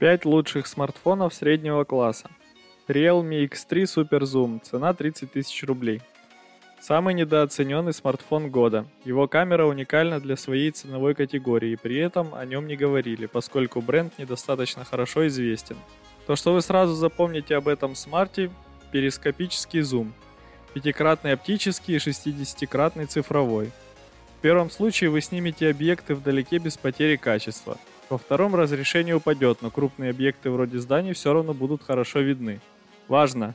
5 лучших смартфонов среднего класса. Realme X3 Super Zoom, цена 30 тысяч рублей. Самый недооцененный смартфон года. Его камера уникальна для своей ценовой категории, при этом о нем не говорили, поскольку бренд недостаточно хорошо известен. То, что вы сразу запомните об этом смарте – перископический зум, пятикратный оптический и 60-кратный цифровой. В первом случае вы снимете объекты вдалеке без потери качества – во втором разрешение упадет, но крупные объекты вроде зданий все равно будут хорошо видны. Важно!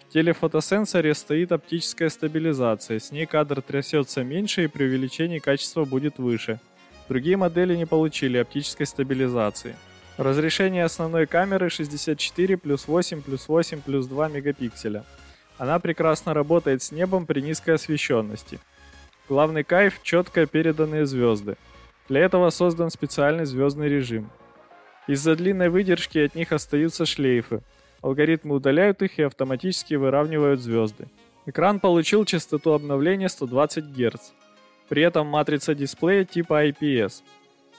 В телефотосенсоре стоит оптическая стабилизация, с ней кадр трясется меньше и при увеличении качество будет выше. Другие модели не получили оптической стабилизации. Разрешение основной камеры 64 плюс 8 плюс 8 плюс 2 мегапикселя. Она прекрасно работает с небом при низкой освещенности. Главный кайф – четко переданные звезды – для этого создан специальный звездный режим. Из-за длинной выдержки от них остаются шлейфы. Алгоритмы удаляют их и автоматически выравнивают звезды. Экран получил частоту обновления 120 Гц. При этом матрица дисплея типа IPS.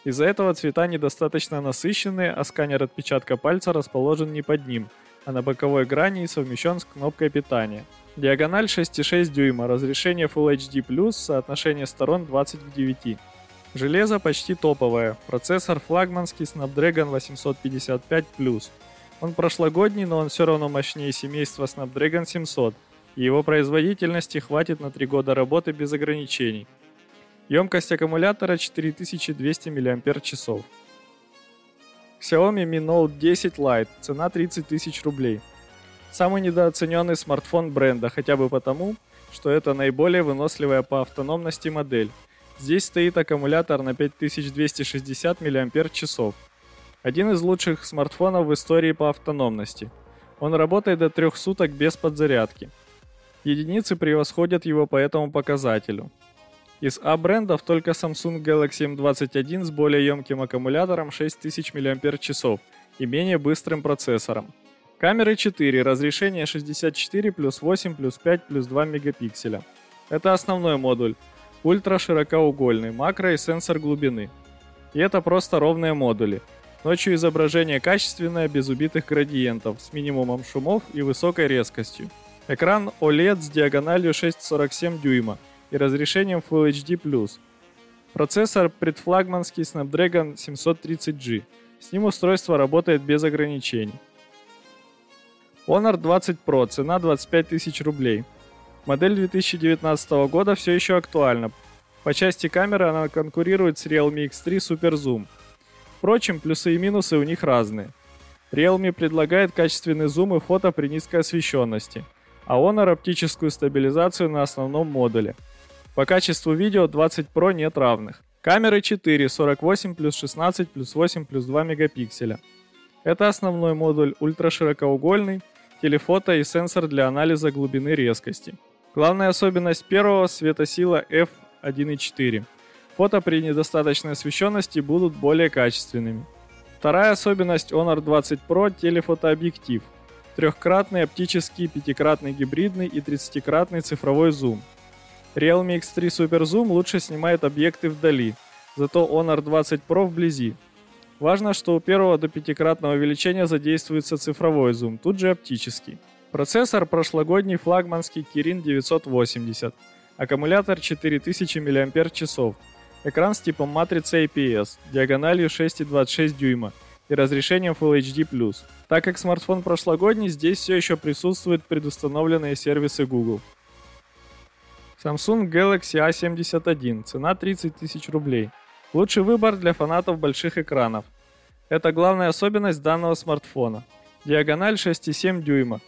Из-за этого цвета недостаточно насыщенные, а сканер отпечатка пальца расположен не под ним, а на боковой грани и совмещен с кнопкой питания. Диагональ 6,6 дюйма, разрешение Full HD+, соотношение сторон 20 к 9. Железо почти топовое, процессор флагманский Snapdragon 855+. Он прошлогодний, но он все равно мощнее семейства Snapdragon 700, и его производительности хватит на 3 года работы без ограничений. Емкость аккумулятора 4200 мАч. Xiaomi Mi Note 10 Lite, цена 30 тысяч рублей. Самый недооцененный смартфон бренда, хотя бы потому, что это наиболее выносливая по автономности модель – Здесь стоит аккумулятор на 5260 мАч. Один из лучших смартфонов в истории по автономности. Он работает до 3 суток без подзарядки. Единицы превосходят его по этому показателю. Из А-брендов только Samsung Galaxy M21 с более емким аккумулятором 6000 мАч и менее быстрым процессором. Камеры 4, разрешение 64 плюс 8 плюс 5 плюс 2 мегапикселя. Это основной модуль ультраширокоугольный, макро и сенсор глубины. И это просто ровные модули. Ночью изображение качественное, без убитых градиентов, с минимумом шумов и высокой резкостью. Экран OLED с диагональю 6,47 дюйма и разрешением Full HD+. Процессор предфлагманский Snapdragon 730G. С ним устройство работает без ограничений. Honor 20 Pro, цена 25 тысяч рублей. Модель 2019 года все еще актуальна. По части камеры она конкурирует с Realme X3 Super Zoom. Впрочем, плюсы и минусы у них разные. Realme предлагает качественный зум и фото при низкой освещенности, а Honor оптическую стабилизацию на основном модуле. По качеству видео 20 Pro нет равных. Камеры 4, 48 плюс 16 плюс 8 плюс 2 мегапикселя. Это основной модуль ультраширокоугольный, телефото и сенсор для анализа глубины резкости. Главная особенность первого – светосила f1.4. Фото при недостаточной освещенности будут более качественными. Вторая особенность Honor 20 Pro – телефотообъектив. Трехкратный оптический, пятикратный гибридный и 30-кратный цифровой зум. Realme X3 Super Zoom лучше снимает объекты вдали, зато Honor 20 Pro вблизи. Важно, что у первого до пятикратного увеличения задействуется цифровой зум, тут же оптический. Процессор прошлогодний флагманский Kirin 980. Аккумулятор 4000 мАч. Экран с типом матрицы IPS, диагональю 6,26 дюйма и разрешением Full HD+. Так как смартфон прошлогодний, здесь все еще присутствуют предустановленные сервисы Google. Samsung Galaxy A71, цена 30 тысяч рублей. Лучший выбор для фанатов больших экранов. Это главная особенность данного смартфона. Диагональ 6,7 дюйма,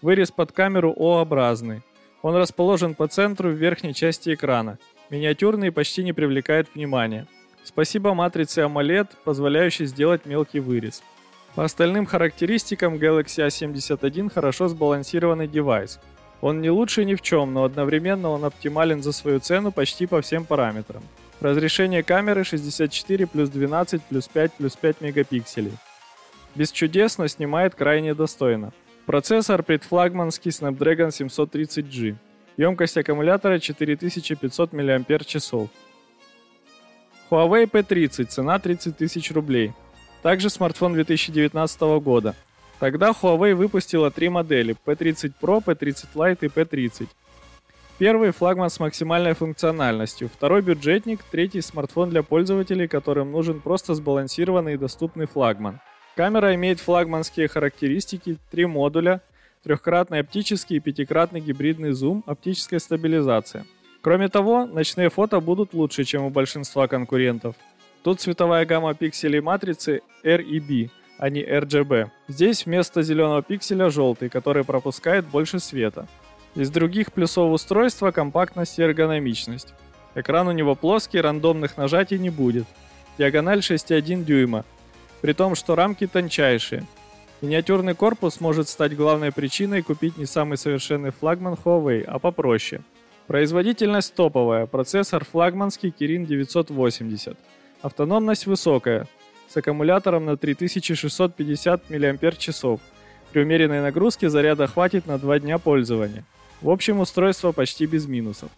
Вырез под камеру О-образный. Он расположен по центру в верхней части экрана. Миниатюрный и почти не привлекает внимания. Спасибо матрице AMOLED, позволяющей сделать мелкий вырез. По остальным характеристикам Galaxy A71 хорошо сбалансированный девайс. Он не лучше ни в чем, но одновременно он оптимален за свою цену почти по всем параметрам. Разрешение камеры 64 плюс 12 плюс 5 плюс 5 мегапикселей. Без чудес, но снимает крайне достойно. Процессор предфлагманский Snapdragon 730G. Емкость аккумулятора 4500 мАч. Huawei P30, цена 30 тысяч рублей. Также смартфон 2019 года. Тогда Huawei выпустила три модели P30 Pro, P30 Lite и P30. Первый флагман с максимальной функциональностью, второй бюджетник, третий смартфон для пользователей, которым нужен просто сбалансированный и доступный флагман. Камера имеет флагманские характеристики, три модуля, трехкратный оптический и пятикратный гибридный зум, оптическая стабилизация. Кроме того, ночные фото будут лучше, чем у большинства конкурентов. Тут цветовая гамма пикселей матрицы REB, а не RGB. Здесь вместо зеленого пикселя желтый, который пропускает больше света. Из других плюсов устройства компактность и эргономичность. Экран у него плоский, рандомных нажатий не будет. Диагональ 6,1 дюйма, при том, что рамки тончайшие. Миниатюрный корпус может стать главной причиной купить не самый совершенный флагман Huawei, а попроще. Производительность топовая, процессор флагманский Kirin 980. Автономность высокая, с аккумулятором на 3650 мАч. При умеренной нагрузке заряда хватит на 2 дня пользования. В общем, устройство почти без минусов.